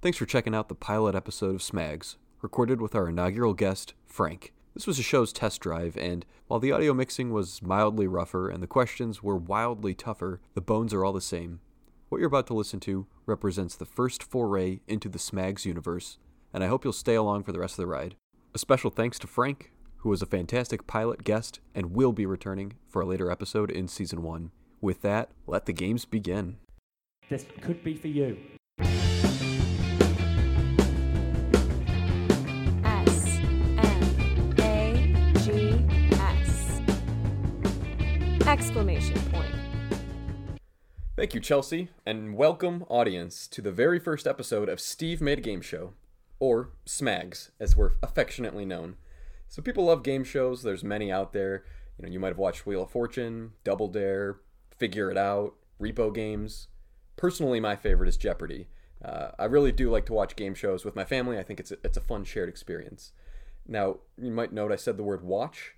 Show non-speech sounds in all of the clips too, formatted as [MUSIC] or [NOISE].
Thanks for checking out the pilot episode of Smags, recorded with our inaugural guest, Frank. This was the show's test drive, and while the audio mixing was mildly rougher and the questions were wildly tougher, the bones are all the same. What you're about to listen to represents the first foray into the Smags universe, and I hope you'll stay along for the rest of the ride. A special thanks to Frank, who was a fantastic pilot guest and will be returning for a later episode in season one. With that, let the games begin. This could be for you. Exclamation point. Thank you, Chelsea, and welcome, audience, to the very first episode of Steve Made a Game Show, or SMAGs, as we're affectionately known. So people love game shows. There's many out there. You know, you might have watched Wheel of Fortune, Double Dare, Figure It Out, Repo Games. Personally, my favorite is Jeopardy. Uh, I really do like to watch game shows with my family. I think it's a, it's a fun shared experience. Now, you might note I said the word watch.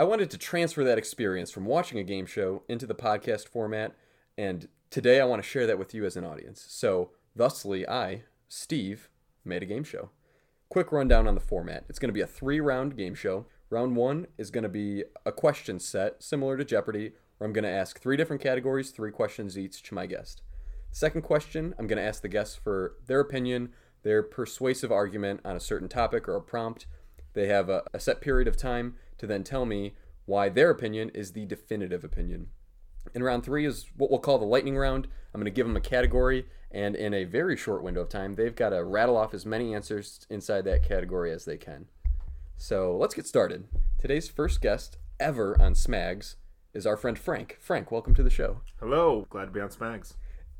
I wanted to transfer that experience from watching a game show into the podcast format, and today I want to share that with you as an audience. So, thusly, I, Steve, made a game show. Quick rundown on the format it's going to be a three round game show. Round one is going to be a question set, similar to Jeopardy, where I'm going to ask three different categories, three questions each to my guest. Second question, I'm going to ask the guests for their opinion, their persuasive argument on a certain topic or a prompt. They have a, a set period of time to then tell me why their opinion is the definitive opinion. And round three is what we'll call the lightning round. I'm going to give them a category, and in a very short window of time, they've got to rattle off as many answers inside that category as they can. So let's get started. Today's first guest ever on Smags is our friend Frank. Frank, welcome to the show. Hello, glad to be on Smags.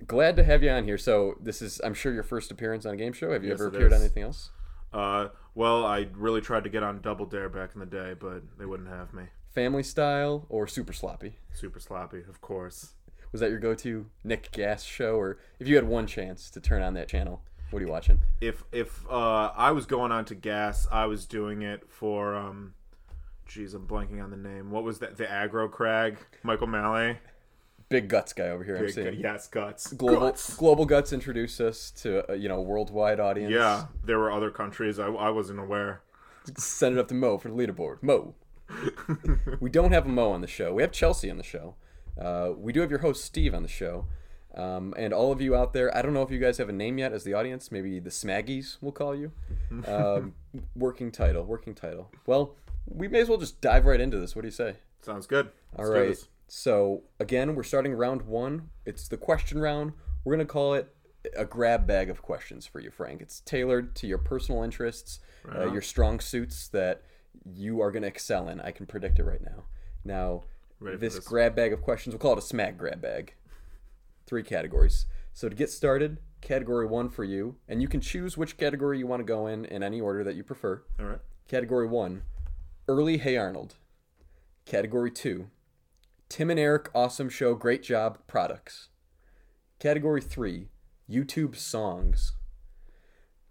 Glad to have you on here. So this is, I'm sure, your first appearance on a game show. Have you Yes, ever appeared on anything else? Uh, well, I really tried to get on Double Dare back in the day, but they wouldn't have me. Family style or super sloppy? Super sloppy, of course. Was that your go-to Nick Gas show, or if you had one chance to turn on that channel, what are you watching? If if uh, I was going on to Gas, I was doing it for um, geez, I'm blanking on the name. What was that? The Aggro Crag, Mike O'Malley. Big guts guy over here. I'm Big, seeing. yes, guts. Global Guts. Global Guts introduced us to a, you know worldwide audience. Yeah, there were other countries I, I wasn't aware. Send it up to Mo for the leaderboard. Mo. [LAUGHS] we don't have a Mo on the show. We have Chelsea on the show. Uh, we do have your host Steve on the show. Um, and all of you out there, I don't know if you guys have a name yet as the audience. Maybe the Smaggies we'll call you. Um, [LAUGHS] working title. Working title. Well, we may as well just dive right into this. What do you say? Sounds good. All Let's do right. So again, we're starting round one. It's the question round. We're gonna call it a grab bag of questions for you, Frank. It's tailored to your personal interests, uh, your strong suits that you are gonna excel in. I can predict it right now. Now, this, this. grab bag of questions, we'll call it a smack grab bag. Three categories. So to get started, category one for you, and you can choose which category you want to go in in any order that you prefer. All right. Category one, early Hey Arnold. Category two, Tim and Eric Awesome Show Great Job products. Category three, YouTube songs.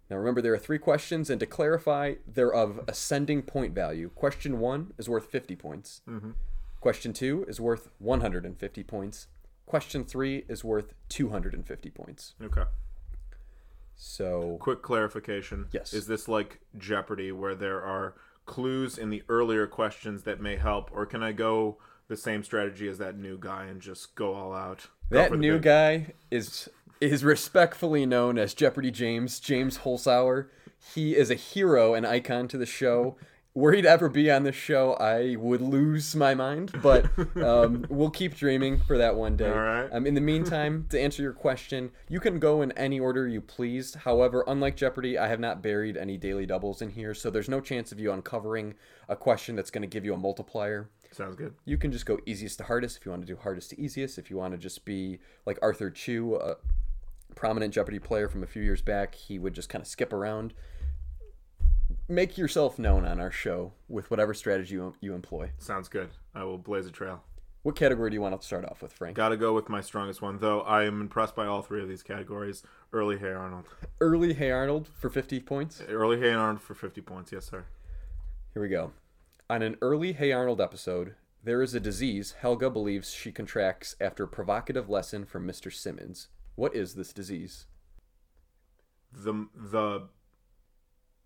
Now remember, there are three questions, and to clarify, they're of ascending point value. Question one is worth 50 points. Mm-hmm. Question two is worth 150 points. Question three is worth 250 points. Okay. So Quick clarification. Yes. Is this like Jeopardy where there are clues in the earlier questions that may help, or can I go the same strategy as that new guy and just go all out? Go That new big- guy is is respectfully known as Jeopardy James, James Holzhauer. He is a hero and icon to the show. Were he to ever be on this show, I would lose my mind, but um, [LAUGHS] we'll keep dreaming for that one day. All right. Um, in the meantime, to answer your question, you can go in any order you please. However, unlike Jeopardy, I have not buried any daily doubles in here, so there's no chance of you uncovering a question that's going to give you a multiplier. Sounds good. You can just go easiest to hardest if you want to do hardest to easiest. If you want to just be like Arthur Chu, a prominent Jeopardy player from a few years back, he would just kind of skip around. Make yourself known on our show with whatever strategy you, you employ. Sounds good. I will blaze a trail. What category do you want to start off with, Frank? Gotta go with my strongest one, though I am impressed by all three of these categories. Early Hey Arnold. Early Hey Arnold for 50 points. Early Hey Arnold for 50 points. Yes, sir. Here we go. On an early Hey Arnold episode, there is a disease Helga believes she contracts after a provocative lesson from Mr. Simmons. What is this disease? the the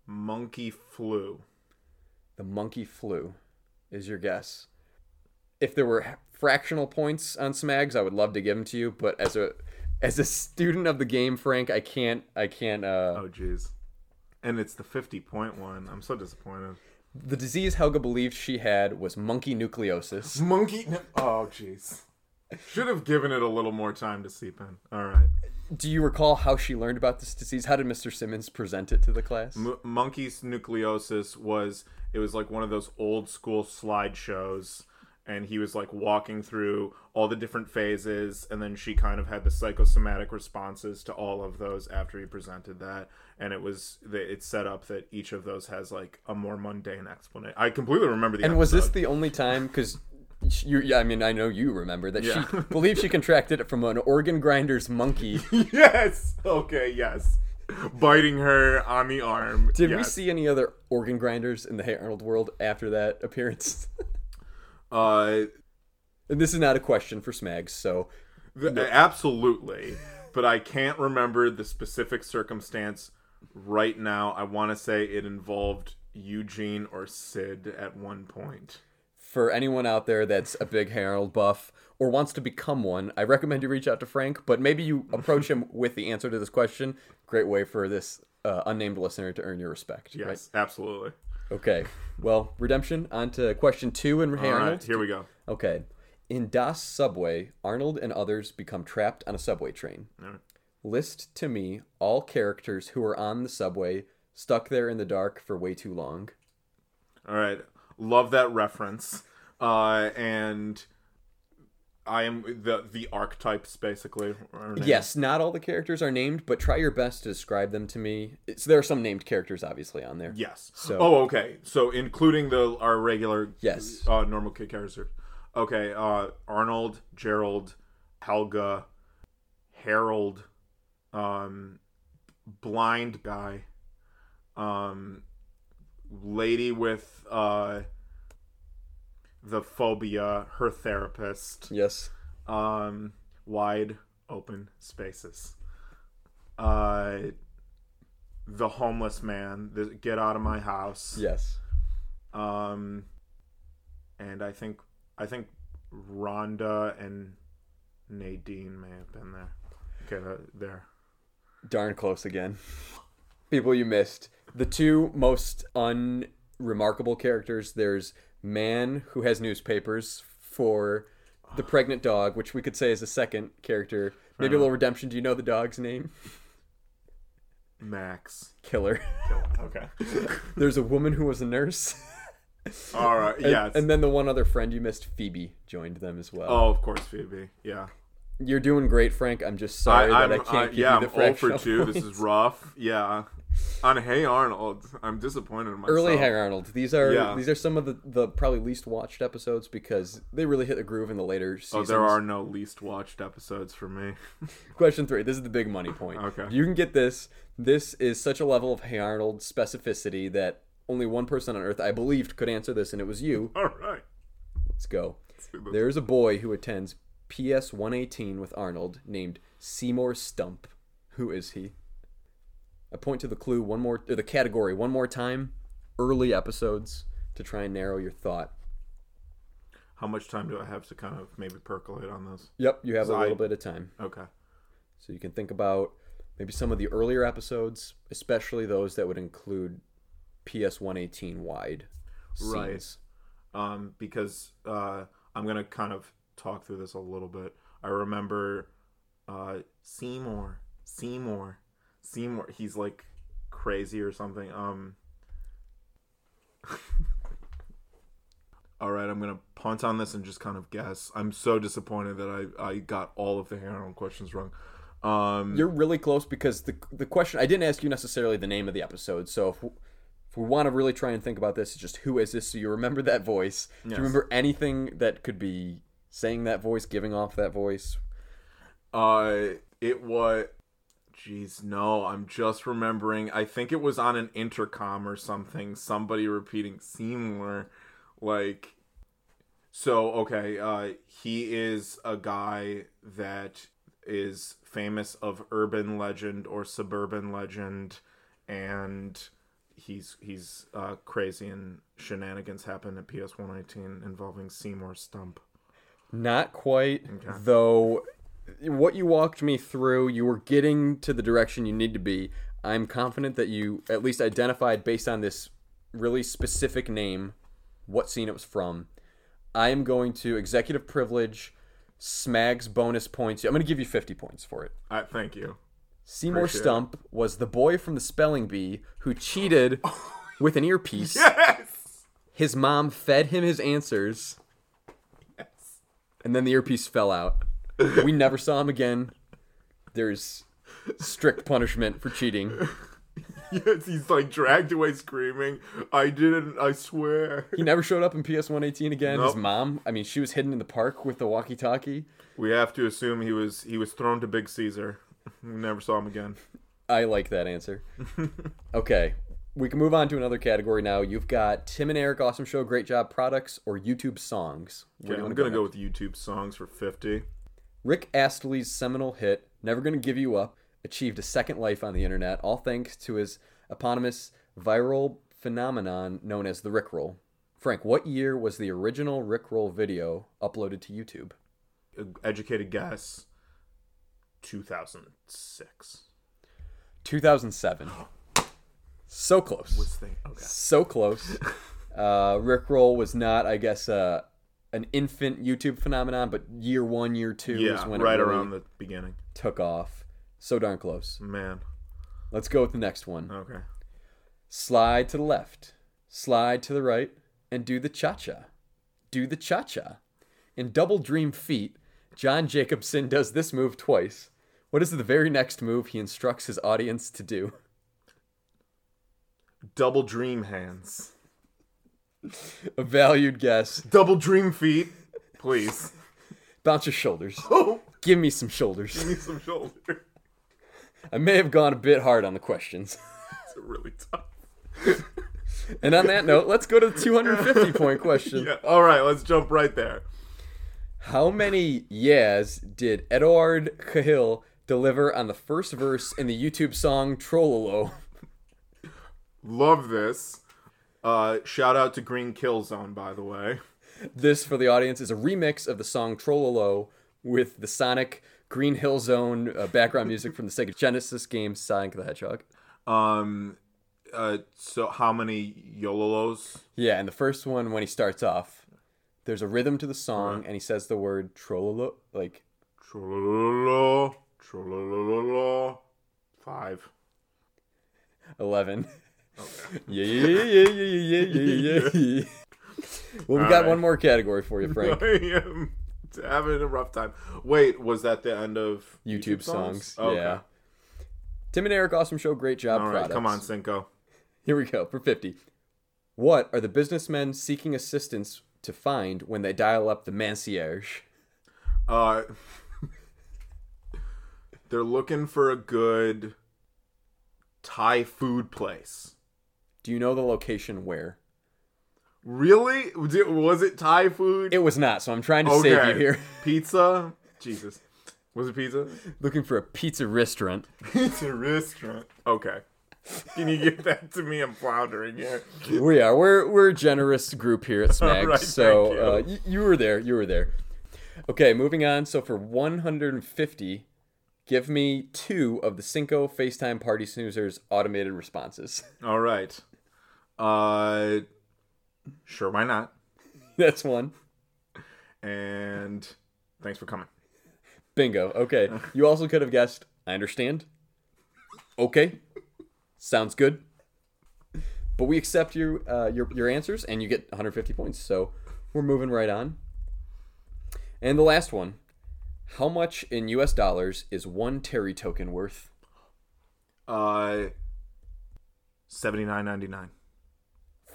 monkey flu. The monkey flu is your guess. If there were fractional points on Smags, I would love to give them to you, but as a as a student of the game, Frank, I can't I can't uh Oh jeez. And it's the 50 point one. I'm so disappointed. The disease Helga believed she had was monkey nucleosis. [LAUGHS] Monkey Oh jeez. Should have given it a little more time to seep in. All right. Do you recall how she learned about this disease? How did Mr. Simmons present it to the class? M- monkey's nucleosis was it was like one of those old school slideshows and he was like walking through all the different phases and then she kind of had the psychosomatic responses to all of those after he presented that and it was it's set up that each of those has like a more mundane explanation i completely remember the And was this the only time? Because you, yeah, I mean, I know you remember that Yeah. she [LAUGHS] believed she contracted it from an organ grinder's monkey. [LAUGHS] yes okay yes biting her on the arm Did we see any other organ grinders in the Hey Arnold world after that appearance? [LAUGHS] uh and this is not a question for Smags, so Th- Absolutely. But I can't remember the specific circumstance right now. I want to say it involved Eugene or Sid at one point. for anyone out there that's a big Harold buff or wants to become one, I recommend you reach out to Frank. But maybe you approach him with the answer to this question. Great way for this uh, unnamed listener to earn your respect. Yes, Right? absolutely. Okay. Well, redemption. On to question two and Hey All Arnold. right, here we go. Okay. In Das Subway, Arnold and others become trapped on a subway train. List to me all characters who are on the subway, stuck there in the dark for way too long. All right. Love that reference. Uh, and I am the the archetypes basically. Yes, not all the characters are named, but try your best to describe them to me. So there are some named characters obviously on there. Yes. So- oh, okay. So including the our regular Yes. uh, normal kid characters. Okay. Uh, Arnold, Gerald, Helga, Harold, um, blind guy, um, lady with uh, the phobia, her therapist, Yes. um, wide open spaces. Uh, the homeless man, the get out of my house. Yes. Um, and I think I think Rhonda and Nadine may have been there. Okay, that, there. Darn close again. People you missed. The two most unremarkable characters there's Man, who has newspapers for the pregnant dog, which we could say is a second character. Maybe a little redemption. Do you know the dog's name? Max. Killer. Okay. [LAUGHS] There's a woman who was a nurse. All right. And, Yes. and then the one other friend you missed, Phoebe, joined them as well. oh, of course, Phoebe. Yeah. You're doing great, Frank. I'm just sorry I, that I'm, I can't I, give yeah, you the I'm 0 for fractional two. This is rough. Yeah. On Hey Arnold, I'm disappointed in myself. Early Hey Arnold. These are Yeah. these are some of the, the probably least watched episodes because they really hit the groove in the later Oh, there are no least watched episodes for me. [LAUGHS] Question three. This is the big money point. Okay. You can get this. This is such a level of Hey Arnold specificity that only one person on Earth I believed could answer this, and it was you. All right. Let's go. There's a boy who attends PS 118 with Arnold named Seymour Stump. Who is he? I point to the clue one more, or the category one more time. Early episodes to try and narrow your thought. How much time do I have to kind of maybe percolate on this? Yep, you have a little bit of time. Okay. So you can think about maybe some of the earlier episodes, especially those that would include PS 118 wide scenes. Um, because uh, I'm gonna kind of talk through this a little bit. I remember uh, Seymour, Seymour, Seymour. He's like crazy or something. Um. [LAUGHS] All right, I'm gonna punt on this and just kind of guess. I'm so disappointed that I I got all of the Harold questions wrong. Um, You're really close because the the question I didn't ask you necessarily the name of the episode. So if, if we want to really try and think about this, it's just who is this? So you remember that voice. Do you remember anything that could be saying that voice, giving off that voice? Uh, it was. Jeez, no. I'm just remembering. I think it was on an intercom or something. Somebody repeating Seymour, like. So okay, uh, he is a guy that is famous of urban legend or suburban legend, and he's he's uh, crazy and shenanigans happen at PS 119 involving Seymour Stump. Not quite, though. What you walked me through, you were getting to the direction you need to be. I'm confident that you at least identified based on this really specific name what scene it was from. I am going to executive privilege Smag's bonus points. I'm going to give you 50 points for it. I thank you. Seymour Appreciate it. Stump was the boy from the spelling bee who cheated [LAUGHS] with an earpiece. [LAUGHS] Yes. His mom fed him his answers, Yes. and then the earpiece fell out. We never saw him again. There's strict punishment for cheating. Yes, he's like dragged away screaming. I didn't. I swear. He never showed up in PS 118 again. His mom, I mean, she was hidden in the park with the walkie-talkie. We have to assume he was he was thrown to Big Caesar. We never saw him again. I like that answer. [LAUGHS] Okay, we can move on to another category now. You've got Tim and Eric, awesome show, great job, products or YouTube songs. Where Okay, I'm gonna go next? with YouTube songs for fifty. Rick Astley's seminal hit, Never Gonna Give You Up, achieved a second life on the internet, all thanks to his eponymous viral phenomenon known as the Rickroll. Frank, what year was the original Rickroll video uploaded to YouTube? Educated guess. 2006. 2007. So close. Okay. So close. [LAUGHS] Uh, Rickroll was not, I guess, uh, an infant YouTube phenomenon, but year one, year two Yeah, is when right it really around the beginning. took off. So darn close. Man. Let's go with the next one. Okay. Slide to the left, slide to the right, and do the cha cha. Do the cha cha. In Double Dream Feet, John Jacobson does this move twice. What is the very next move he instructs his audience to do? Double dream hands. [LAUGHS] A valued guess. Double dream feet. Please. Bounce your shoulders. [LAUGHS] Oh, Give me some shoulders. give me some shoulder. I may have gone a bit hard on the questions. [LAUGHS] It's really tough. And on that note, let's go to the 250 point question. Yeah. All right, let's jump right there. How many yeahs did Eduard Khil deliver on the first verse in the YouTube song Trololo? Love this. Uh, shout out to Green Kill Zone, by the way. This, for the audience, is a remix of the song Trololo with the Sonic Green Hill Zone uh, background music from the Sega Genesis game Sonic the Hedgehog. Um, uh, so how many Yololos? Yeah, and the first one, when he starts off, there's a rhythm to the song, and he says the word Trololo, like, Trollololo, trollololo. Five. 11. [LAUGHS] Yeah, yeah, yeah, yeah, yeah, yeah, yeah, yeah. [LAUGHS] well, we got right. one more category for you, Frank. [LAUGHS] I am having a rough time. Wait, was that the end of YouTube, YouTube songs? songs? Oh, yeah. Tim and Eric, awesome show, great job. All right, come on, Cinco. Here we go for fifty. What are the businessmen seeking assistance to find when they dial up the mancierge? Uh, [LAUGHS] they're looking for a good Thai food place. Do you know the location where? Really? Was it, Thai food? It was not, so I'm trying to save you here. Pizza? Jesus. Was it pizza? Looking for a pizza restaurant. Pizza restaurant. Okay. Can you give that to me? I'm floundering here. We are. We're we're a generous group here at [LAUGHS] Smag. right, so thank you. Uh, y- you were there. You were there. Okay, moving on. So for 150, give me two of the Cinco FaceTime Party Snoozers automated responses. All right. Uh, sure, why not? [LAUGHS] That's one. And thanks for coming. Bingo. Okay. You also could have guessed. I understand. Okay. Sounds good. But we accept your uh, your your answers, and you get 150 points. So we're moving right on. And the last one: How much in U.S. dollars is one Terry token worth? Uh,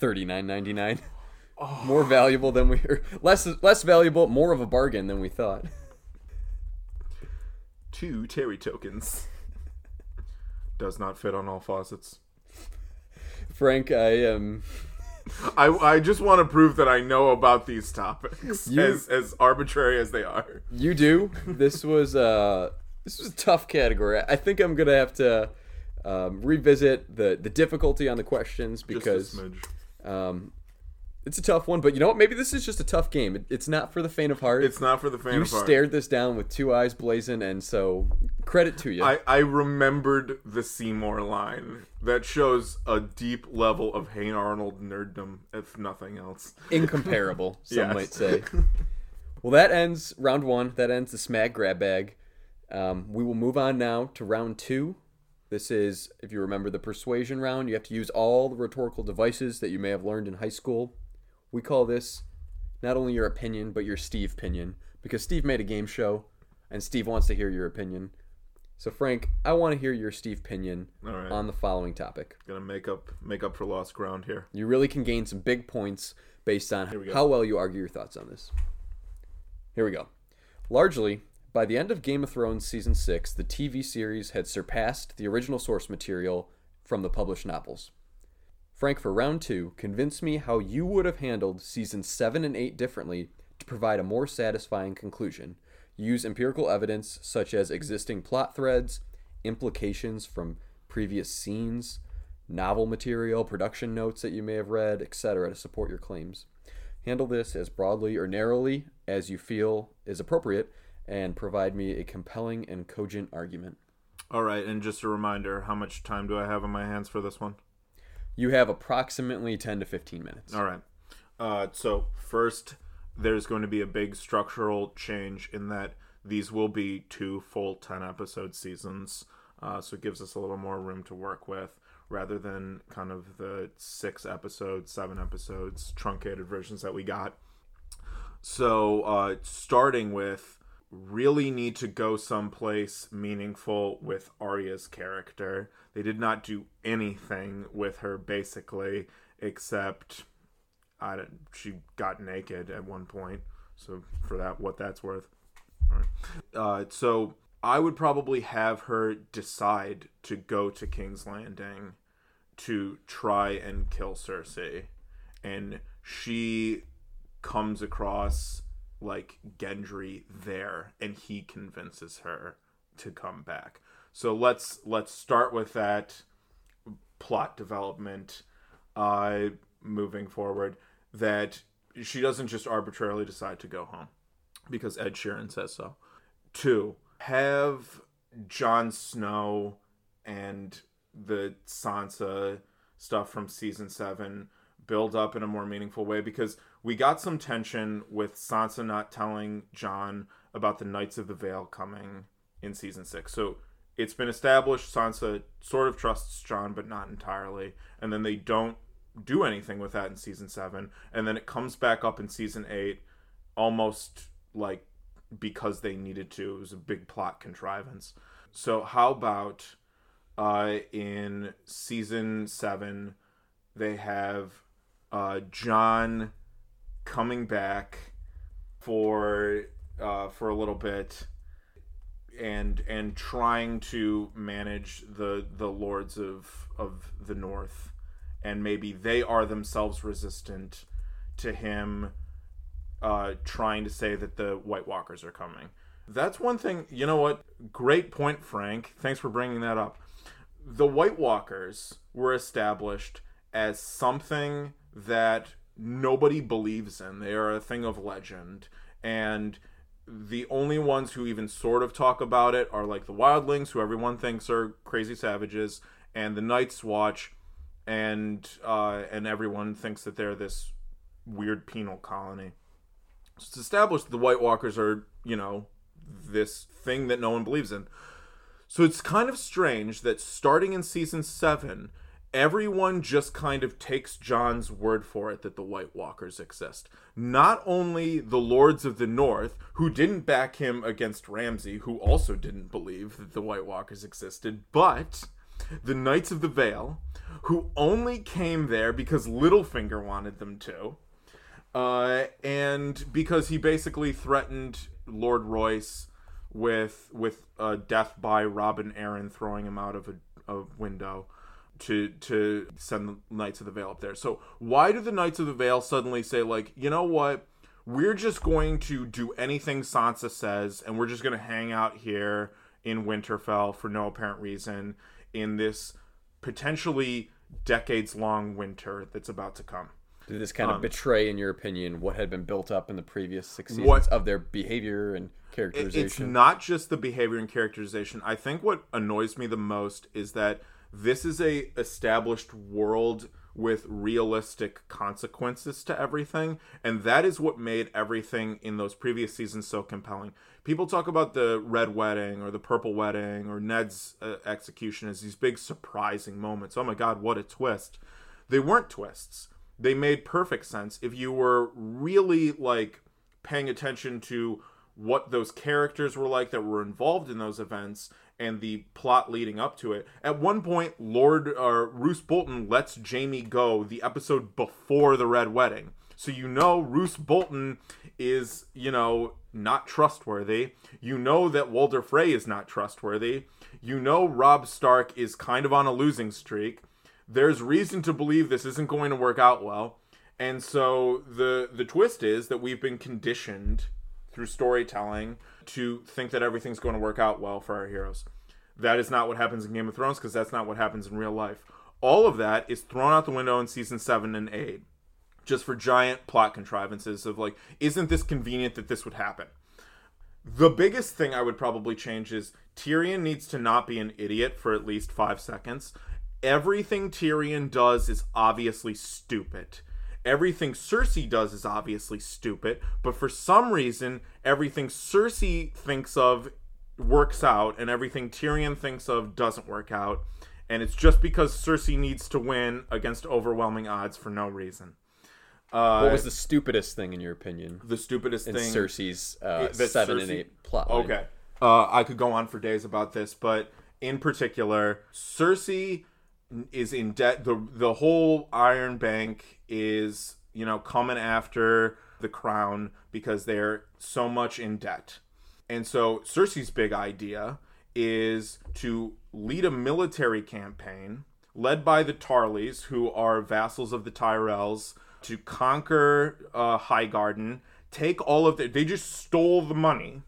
seventy nine ninety nine. 39.99. [LAUGHS] More valuable than we or less less valuable, more of a bargain than we thought. [LAUGHS] Two Terry tokens. Does not fit on all faucets. Frank, I am. I, I just want to prove that I know about these topics, You- as, as arbitrary as they are. You do. This was uh This was a tough category. I think I'm gonna have to um, revisit the the difficulty on the questions Just because. Um, it's a tough one. But you know what? Maybe this is just a tough game. It, it's not for the faint of heart. It's not for the faint you of heart. stared this down with two eyes blazing, and so credit to you. I, I remembered the Seymour line. That shows a deep level of Hey Arnold nerddom, if nothing else. Incomparable, [LAUGHS] some Yes. might say. Well, that ends round one. That ends the Smag grab bag. Um, we will move on now to round two. This is, if you remember the persuasion round, you have to use all the rhetorical devices that you may have learned in high school. We call this not only your opinion, but your Steve opinion, because Steve made a game show, and Steve wants to hear your opinion. So, Frank, I want to hear your Steve opinion right. on the following topic. Gonna make up make up for lost ground here. You really can gain some big points based on we how well you argue your thoughts on this. Here we go. Largely, by the end of Game of Thrones season 6, the TV series had surpassed the original source material from the published novels. Frank, for round 2, convince me how you would have handled seasons 7 and 8 differently to provide a more satisfying conclusion. Use empirical evidence such as existing plot threads, implications from previous scenes, novel material, production notes that you may have read, etc., to support your claims. Handle this as broadly or narrowly as you feel is appropriate and provide me a compelling and cogent argument. All right, and just a reminder, how much time do I have on my hands for this one? You have approximately 10 to 15 minutes. All right. Uh, so first, there's going to be a big structural change in that these will be two full ten episode seasons. Uh, so it gives us a little more room to work with rather than kind of the six episodes, seven episodes, truncated versions that we got. So uh, starting with really need to go someplace meaningful with Arya's character. They did not do anything with her basically except I don't, she got naked at one point. So for that, what that's worth. Uh, so I would probably have her decide to go to King's Landing to try and kill Cersei, and she comes across like Gendry there, and he convinces her to come back. So let's let's start with that plot development uh moving forward that she doesn't just arbitrarily decide to go home because Ed Sheeran says so. Two, have Jon Snow and the Sansa stuff from season 7 build up in a more meaningful way because we got some tension with Sansa not telling Jon about the Knights of the Vale coming in season 6. So it's been established Sansa sort of trusts Jon, but not entirely. And then they don't do anything with that in season 7 and then it comes back up in season 8 almost like because they needed to. It was a big plot contrivance. So how about uh in season 7 they have uh Jon coming back for uh for a little bit and and trying to manage the the lords of of the north and maybe they are themselves resistant to him uh, trying to say that the White Walkers are coming. That's one thing. You know what? Great point, Frank. Thanks for bringing that up. The White Walkers were established as something that nobody believes in. They are a thing of legend. And the only ones who even sort of talk about it are like the Wildlings, who everyone thinks are crazy savages, and the Night's Watch, and uh, and everyone thinks that they're this weird penal colony. So it's established that the White Walkers are, you know, this thing that no one believes in. So it's kind of strange that starting in season seven, everyone just kind of takes Jon's word for it that the White Walkers exist. Not only the Lords of the North, who didn't back him against Ramsay, who also didn't believe that the White Walkers existed, but the Knights of the Vale, who only came there because Littlefinger wanted them to uh, and because he basically threatened Lord Royce with with uh, death by Robin Arryn throwing him out of a, a window to to send the Knights of the Vale up there. So why do the Knights of the Vale suddenly say like, you know what? We're just going to do anything Sansa says, and we're just going to hang out here in Winterfell for no apparent reason in this potentially decades long winter that's about to come. Did this kind of um, betray, in your opinion, what had been built up in the previous six seasons What- of their behavior and characterization? It's not just the behavior and characterization. I think what annoys me the most is that this is a established world with realistic consequences to everything, and that is what made everything in those previous seasons so compelling. People talk about the red wedding or the purple wedding or Ned's uh, execution as these big surprising moments. Oh my god, what a twist. They weren't twists. They made perfect sense if you were really like paying attention to what those characters were like that were involved in those events and the plot leading up to it. At one point, Lord uh, Roose Bolton lets Jaime go the episode before the Red Wedding. So you know Roose Bolton is, you know, not trustworthy. You know that Walder Frey is not trustworthy. You know Robb Stark is kind of on a losing streak. There's reason to believe this isn't going to work out well. And so the the twist is that we've been conditioned through storytelling to think that everything's going to work out well for our heroes. That is not what happens in Game of Thrones because that's not what happens in real life. All of that is thrown out the window in season 7 and 8 just for giant plot contrivances of like isn't this convenient that this would happen? The biggest thing I would probably change is Tyrion needs to not be an idiot for at least 5 seconds. Everything Tyrion does is obviously stupid. Everything Cersei does is obviously stupid, but for some reason, everything Cersei thinks of works out, and everything Tyrion thinks of doesn't work out. And it's just because Cersei needs to win against overwhelming odds for no reason. Uh, what was the stupidest thing, in your opinion, the stupidest in thing? Cersei's uh, seven and Cersei- eight plot? Okay. Uh, I could go on for days about this, but in particular, Cersei is in debt. The the whole Iron Bank is you know coming after the crown because they're so much in debt, and so Cersei's big idea is to lead a military campaign led by the Tarlys, who are vassals of the Tyrells, to conquer uh, Highgarden, take all of the. They just stole the money.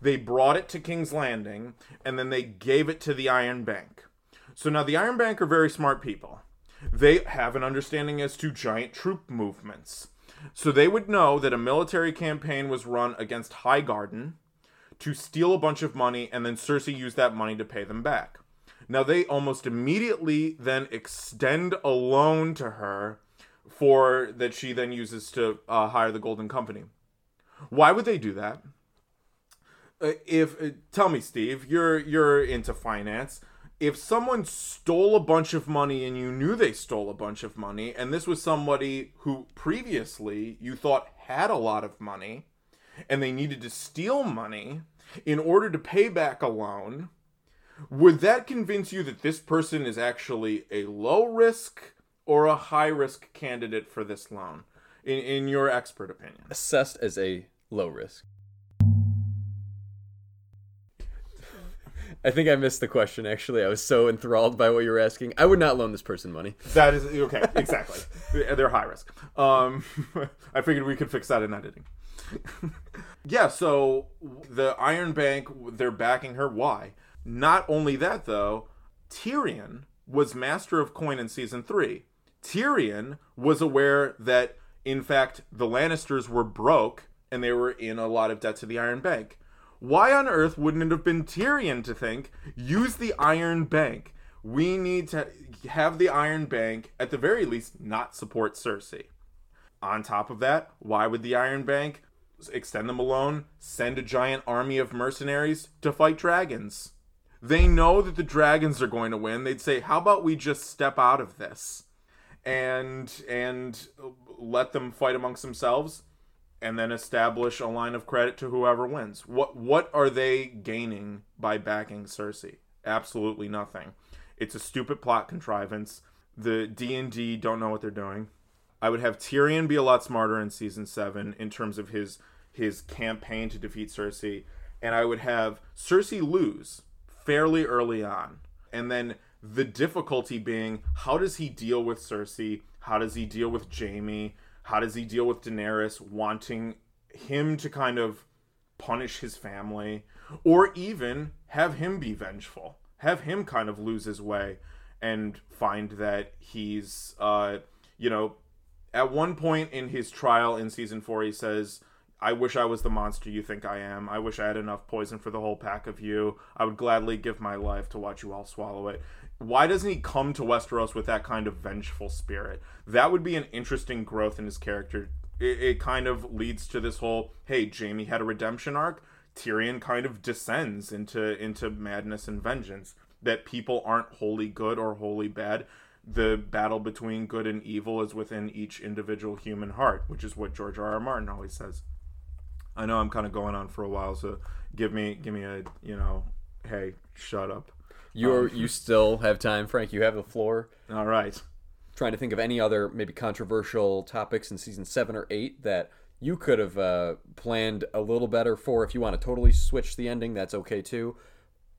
They brought it to King's Landing, and then they gave it to the Iron Bank. So now the Iron Bank are very smart people. They have an understanding as to giant troop movements. So they would know that a military campaign was run against High Garden to steal a bunch of money, and then Cersei used that money to pay them back. Now they almost immediately then extend a loan to her for that she then uses to uh, hire the Golden Company. Why would they do that? Uh, if uh, tell me, Steve, you're you're into finance. If someone stole a bunch of money and you knew they stole a bunch of money, and this was somebody who previously you thought had a lot of money, and they needed to steal money in order to pay back a loan, would that convince you that this person is actually a low risk or a high risk candidate for this loan, in, in your expert opinion? Assessed as a low risk. I think I missed the question. Actually, I was so enthralled by what you were asking. I would not loan this person money. That is okay, exactly. They're high risk. Um, [LAUGHS] I figured we could fix that in editing. [LAUGHS] yeah, so the Iron Bank, they're backing her. Why? Not only that, though, Tyrion was Master of Coin in season three. Tyrion was aware that, in fact, the Lannisters were broke and they were in a lot of debt to the Iron Bank. Why on earth wouldn't it have been Tyrion to think, use the Iron Bank? We need to have the Iron Bank, at the very least, not support Cersei. On top of that, why would the Iron Bank extend them a loan, send a giant army of mercenaries to fight dragons? They know that the dragons are going to win. They'd say, "How about we just step out of this and and let them fight amongst themselves and then establish a line of credit to whoever wins." What what are they gaining by backing Cersei? Absolutely nothing. It's a stupid plot contrivance. The D&D don't know what they're doing. I would have Tyrion be a lot smarter in season 7 in terms of his his campaign to defeat Cersei and I would have Cersei lose fairly early on. And then the difficulty being how does he deal with Cersei? How does he deal with Jaime? How does he deal with Daenerys wanting him to kind of punish his family or even have him be vengeful. Have him kind of lose his way and find that he's, uh, you know, at one point in his trial in season four, he says, I wish I was the monster you think I am. I wish I had enough poison for the whole pack of you. I would gladly give my life to watch you all swallow it. Why doesn't he come to Westeros with that kind of vengeful spirit? That would be an interesting growth in his character. It, it kind of leads to this whole hey, Jaime had a redemption arc. Tyrion kind of descends into into madness and vengeance. That people aren't wholly good or wholly bad. The battle between good and evil is within each individual human heart, which is what George R. R. Martin always says. I know I'm kind of going on for a while, so give me give me a you know, hey, shut up. You're Um, you still have time, Frank. You have the floor. All right. Trying to think of any other maybe controversial topics in season seven or eight that you could have uh, planned a little better for. If you want to totally switch the ending, that's okay too.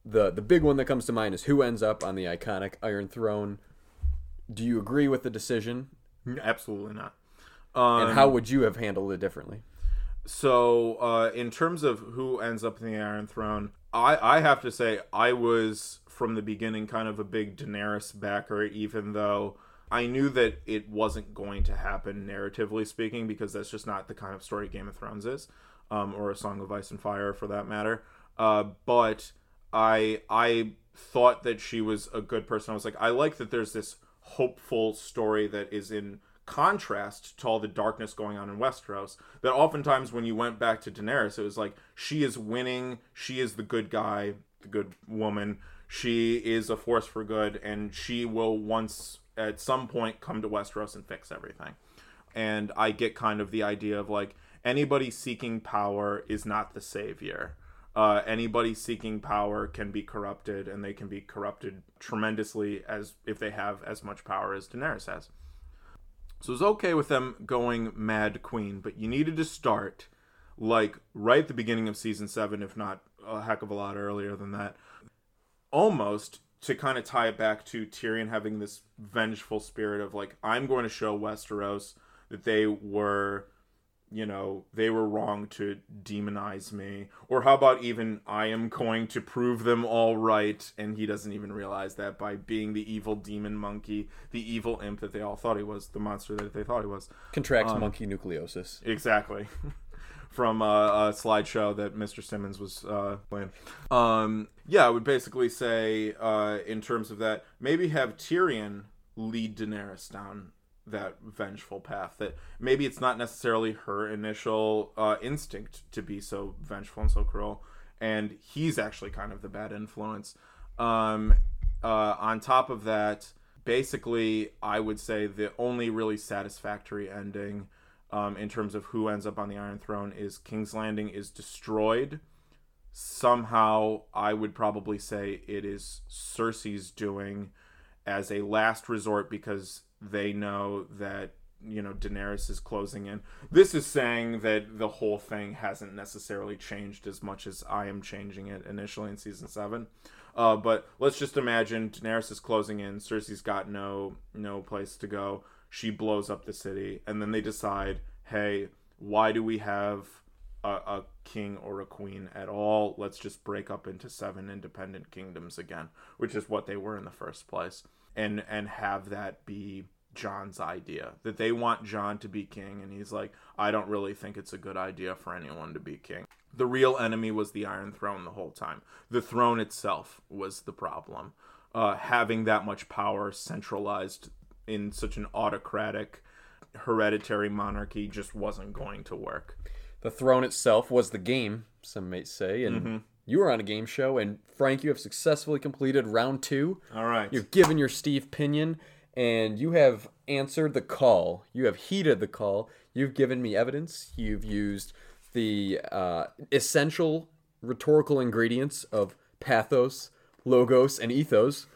the The big one that comes to mind is who ends up on the iconic Iron Throne. Do you agree with the decision, Absolutely not. Um, and how would you have handled it differently? So, uh, in terms of who ends up in the Iron Throne, I, I have to say I was from the beginning kind of a big Daenerys backer, even though I knew that it wasn't going to happen narratively speaking, because that's just not the kind of story Game of Thrones is, um, or A Song of Ice and Fire for that matter. Uh, but I I thought that she was a good person. I was like, I like that there's this hopeful story that is in contrast to all the darkness going on in Westeros. That oftentimes when you went back to Daenerys, it was like she is winning, she is the good guy, the good woman, she is a force for good, and she will once at some point come to Westeros and fix everything. And I get kind of the idea of like anybody seeking power is not the savior. Uh, anybody seeking power can be corrupted, and they can be corrupted tremendously as if they have as much power as Daenerys has. So it's okay with them going Mad Queen, but you needed to start like right at the beginning of season seven, if not a heck of a lot earlier than that. Almost to kind of tie it back to Tyrion having this vengeful spirit of like, I'm going to show Westeros that they were, you know, they were wrong to demonize me. Or how about even I am going to prove them all right, and he doesn't even realize that by being the evil demon monkey, the evil imp that they all thought he was, the monster that they thought he was. Contracts monkey nucleosis. Exactly. [LAUGHS] From a, a slideshow that Mr. Simmons was uh, playing. Um, yeah, I would basically say, uh, in terms of that, maybe have Tyrion lead Daenerys down that vengeful path. That maybe it's not necessarily her initial uh, instinct to be so vengeful and so cruel, and he's actually kind of the bad influence. Um, uh, on top of that, basically, I would say the only really satisfactory ending um, in terms of who ends up on the Iron Throne is King's Landing is destroyed. Somehow, I would probably say it is Cersei's doing as a last resort because they know that you know Daenerys is closing in. This is saying that the whole thing hasn't necessarily changed as much as I am changing it initially in season seven. Uh, but let's just imagine Daenerys is closing in. Cersei's got no no place to go. She blows up the city, and then they decide, hey, why do we have a, a king or a queen at all? Let's just break up into seven independent kingdoms again, which is what they were in the first place, and and have that be Jon's idea that they want John to be king, and he's like, I don't really think it's a good idea for anyone to be king. The real enemy was the Iron Throne the whole time. The throne itself was the problem. Uh, having that much power centralized in such an autocratic, hereditary monarchy just wasn't going to work. The throne itself was the game, some might say, and Mm-hmm. You were on a game show. And Frank, you have successfully completed round two. All right. You've given your Steve Pinion, and you have answered the call. You have heeded the call. You've given me evidence. You've used the uh, essential rhetorical ingredients of pathos, logos, and ethos.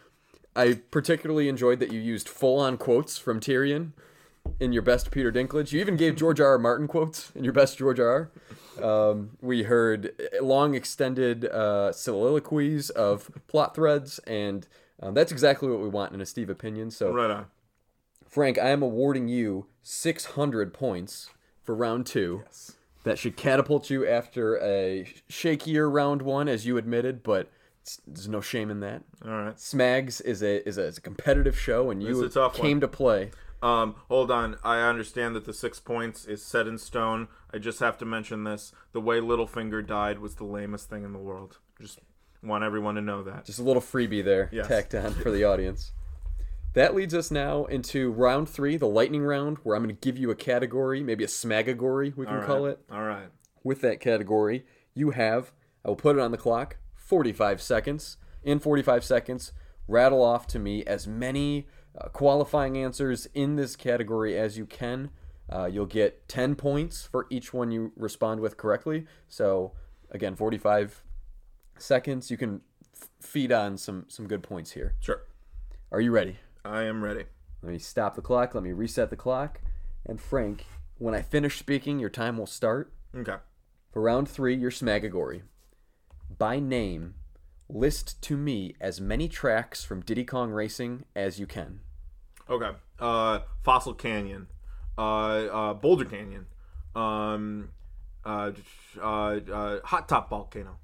I particularly enjoyed that you used full-on quotes from Tyrion in your best Peter Dinklage. You even gave George R. R. Martin quotes in your best George R. R. Um, we heard long, extended uh, soliloquies of plot threads, and um, that's exactly what we want in a Steve opinion. So, right on. Frank, I am awarding you 600 points for round two. Yes. That should catapult you after a shakier round one, as you admitted, but There's no shame in that. All right. Smags is a is a, is a competitive show, and you This came one. to play. Um, hold on. I understand that the six points is set in stone. I just have to mention this. The way Littlefinger died was the lamest thing in the world. Just want everyone to know that. Just a little freebie there Yes. tacked on for the audience. That leads us now into round three, the lightning round, where I'm going to give you a category, maybe a smagagory, we can right. call it. All right. With that category, you have, I will put it on the clock, 45 seconds. In 45 seconds, rattle off to me as many uh, qualifying answers in this category as you can. Uh, you'll get 10 points for each one you respond with correctly. So, again, 45 seconds. You can f- feed on some, some good points here. Sure. Are you ready? I am ready. Let me stop the clock. Let me reset the clock. And, Frank, when I finish speaking, your time will start. Okay. For round three, your Smagagory. By name, list to me as many tracks from Diddy Kong Racing as you can. Okay. Uh, Fossil Canyon, uh, uh, Boulder Canyon, um, uh, uh, uh, Hot Top Volcano,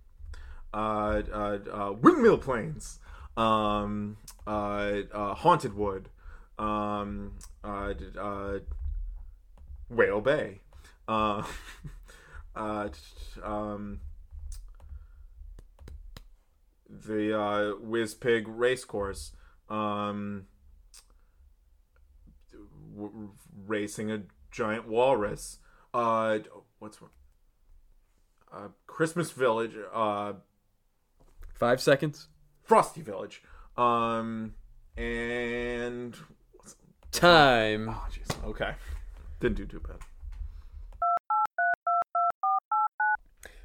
uh, uh, uh, Windmill Plains, um, uh, uh, Haunted Wood, um, uh, uh, Whale Bay, uh, [LAUGHS] uh, um, the uh, Wizpig Race Course. Um, w- racing a giant walrus. Uh, what's uh, Christmas Village, uh, Five seconds. Frosty Village, um, and Time. oh jeez, okay, didn't do too bad.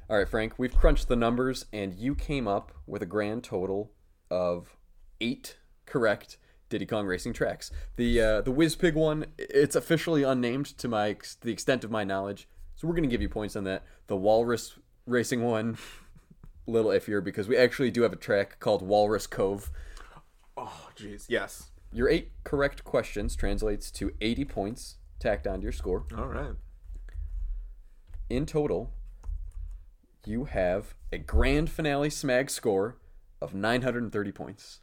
All right, Frank, we've crunched the numbers, and you came up with a grand total of eight correct Diddy Kong Racing tracks. The uh, the Wizpig one, it's officially unnamed to my ex- the extent of my knowledge, so we're gonna give you points on that. The Walrus Racing one, a [LAUGHS] little iffier because we actually do have a track called Walrus Cove. Oh jeez, yes. Your eight correct questions translates to 80 points tacked onto your score. All right. In total, you have a grand finale smag score of 930 points.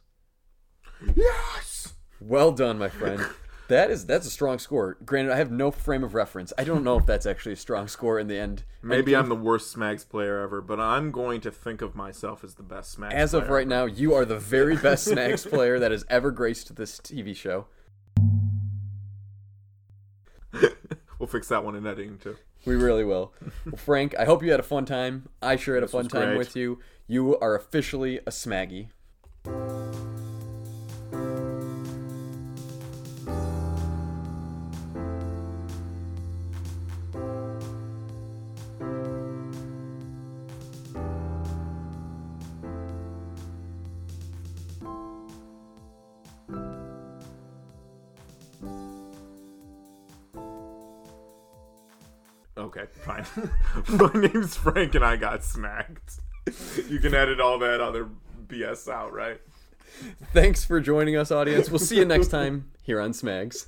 Yes. Well done, my friend. That is that's a strong score. Granted, I have no frame of reference. I don't know if that's actually a strong score in the end. Maybe I'm the worst Smags player ever, but I'm going to think of myself as the best Smags. As of right now, you are the very best Smags [LAUGHS] player that has ever graced this TV show. [LAUGHS] we'll fix that one in editing too. We really will. Well, Frank, I hope you had a fun time. I sure had a fun time great. with you. You are officially a Smaggy. Fine. [LAUGHS] My name's Frank, and I got smacked. [LAUGHS] You can edit all that other BS out, right? Thanks for joining us, audience. We'll see you next time here on Smags.